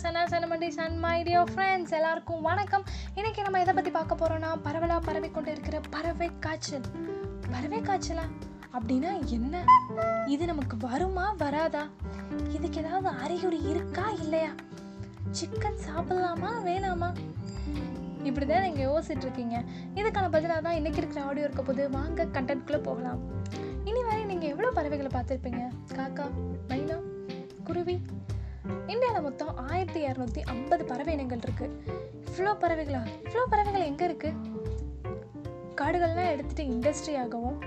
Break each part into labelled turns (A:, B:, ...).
A: சனா சனமண்டி சன் my dear friends எல்லாருக்கும் வணக்கம். இன்னைக்கு நம்ம எதை பற்றி பார்க்க போகிறோன்னா பரவலாக பரவி கொண்டு இருக்கிற பறவை காய்ச்சல். பறவை காய்ச்சலா? அப்படின்னா என்ன? இது நமக்கு வருமா வராதா? இதுக்கு ஏதாவது அறிகுறி இருக்கா இல்லையா? சிக்கன் சாப்பிடலாமா வேணாமா? இப்படி தான் நீங்கள் யோசிச்சுட்டு இருக்கீங்க. இதுக்கான பதிலாக தான் இன்றைக்கி இருக்கிற ஆடியோ இருக்க போது வாங்க கண்டென்ட்குள்ளே போகலாம். இனி வரை நீங்கள் எவ்வளோ பறவைகளை பார்த்துருப்பீங்க? காக்கா மைனா குருவி மொத்தம் ஆயிரத்தி இரநூத்தி ஐம்பது பறவை இனங்கள் இருக்குது இவ்வளோ பறவைகளா? இவ்வளோ பறவைகள் எங்கே இருக்குது காடுகள்லாம் எடுத்துகிட்டு இண்டஸ்ட்ரியாகவும்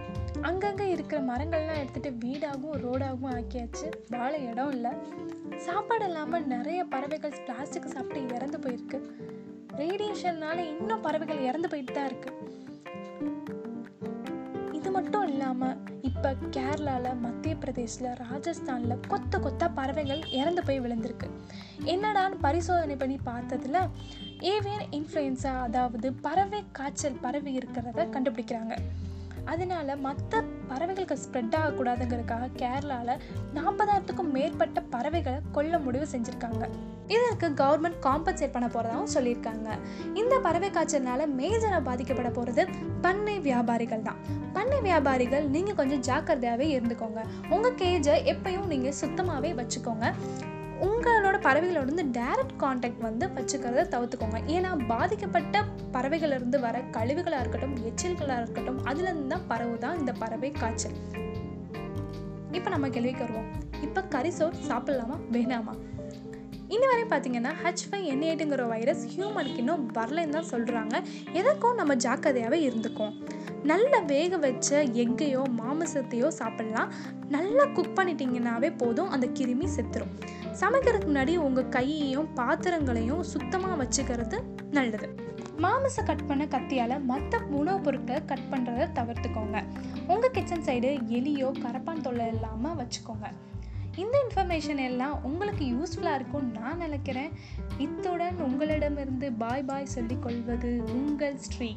A: அங்கங்கே இருக்கிற மரங்கள்லாம் எடுத்துகிட்டு வீடாகவும் ரோடாகவும் ஆக்கியாச்சு. வாழ இடம் இல்லை. சாப்பாடு இல்லாமல் நிறைய பறவைகள் பிளாஸ்டிக் சாப்பிட்டு இறந்து போயிருக்கு. ரேடியேஷன்னால இன்னும் பறவைகள் இறந்து போயிட்டு தான் இருக்கு. இது மட்டும் இல்லாமல் இப்போ கேரளாவில் மத்திய பிரதேசில் ராஜஸ்தானில் கொத்த கொத்த பறவைகள் இறந்து போய் விழுந்திருக்கு. என்னடான்னு பரிசோதனை பண்ணி பார்த்ததுல ஏவியன் இன்ஃப்ளூயன்ஸா அதாவது பறவை காய்ச்சல் பரவி இருக்கிறத கண்டுபிடிக்கிறாங்க. அதனால மற்ற பறவைகளுக்கு ஸ்ப்ரெட் ஆகக்கூடாதுங்கிறதுக்காக கேரளாவில் நாற்பதாயிரத்துக்கும் மேற்பட்ட பறவைகளை கொல்ல முடிவு செஞ்சுருக்காங்க. இதற்கு கவர்மெண்ட் காம்பன்சேட் பண்ண போகிறதாகவும் சொல்லியிருக்காங்க. இந்த பறவை காய்ச்சல்னால மேஜராக பாதிக்கப்பட போகிறது பண்ணை வியாபாரிகள் தான். பண்ணை வியாபாரிகள் நீங்கள் கொஞ்சம் ஜாக்கிரதையாகவே இருந்துக்கோங்க. உங்கள் கேஜை எப்பயும் நீங்கள் சுத்தமாகவே வச்சுக்கோங்க. உங்களோட பறவைகளோட வந்து டைரக்ட் காண்டாக்ட் வந்து வச்சுக்கிறத தவிர்த்துக்கோங்க. ஏன்னா பாதிக்கப்பட்ட பறவைகளிலிருந்து வர கழிவுகளாக இருக்கட்டும் எச்சில்களாக இருக்கட்டும் அதுலேருந்து தான் பரவுதான் இந்த பறவை காய்ச்சல். இப்போ நம்ம கேள்விக்கு வருவோம். இப்போ கரிசோர் சாப்பிடலாமா வேணாமா? இன்ன வரை பார்த்தீங்கன்னா ஹச் ஃபைவ் என் எயிட்டுங்கிற வைரஸ் ஹியூமனுக்கு இன்னும் வரலன்னு தான் சொல்கிறாங்க எதற்கும் நம்ம ஜாக்கிரதையாகவே இருந்துக்கும். நல்ல வேக வச்ச எக்கையோ மாமிசத்தையோ சாப்பிட்லாம். நல்லா குக் பண்ணிட்டீங்கன்னாவே போதும் அந்த கிருமி செத்துரும். சமைக்கிறதுக்கு முன்னாடி உங்கள் கையையும் பாத்திரங்களையும் சுத்தமாக வச்சுக்கிறது நல்லது. மாமிச கட் பண்ண கத்தியால் மற்ற உணவுப் பொருட்களை கட் பண்ணுறதை தவிர்த்துக்கோங்க. உங்கள் கிச்சன் சைடு எலியோ கரப்பான் தொல்லை இல்லாமல் வச்சுக்கோங்க. இந்த இன்ஃபர்மேஷன் எல்லாம் உங்களுக்கு யூஸ்ஃபுல்லாக இருக்கும்னு நான் நினைக்கிறேன். இத்துடன் உங்களிடமிருந்து பாய் பாய் சொல்லிக் கொள்வது உங்கள் ஸ்ரீ.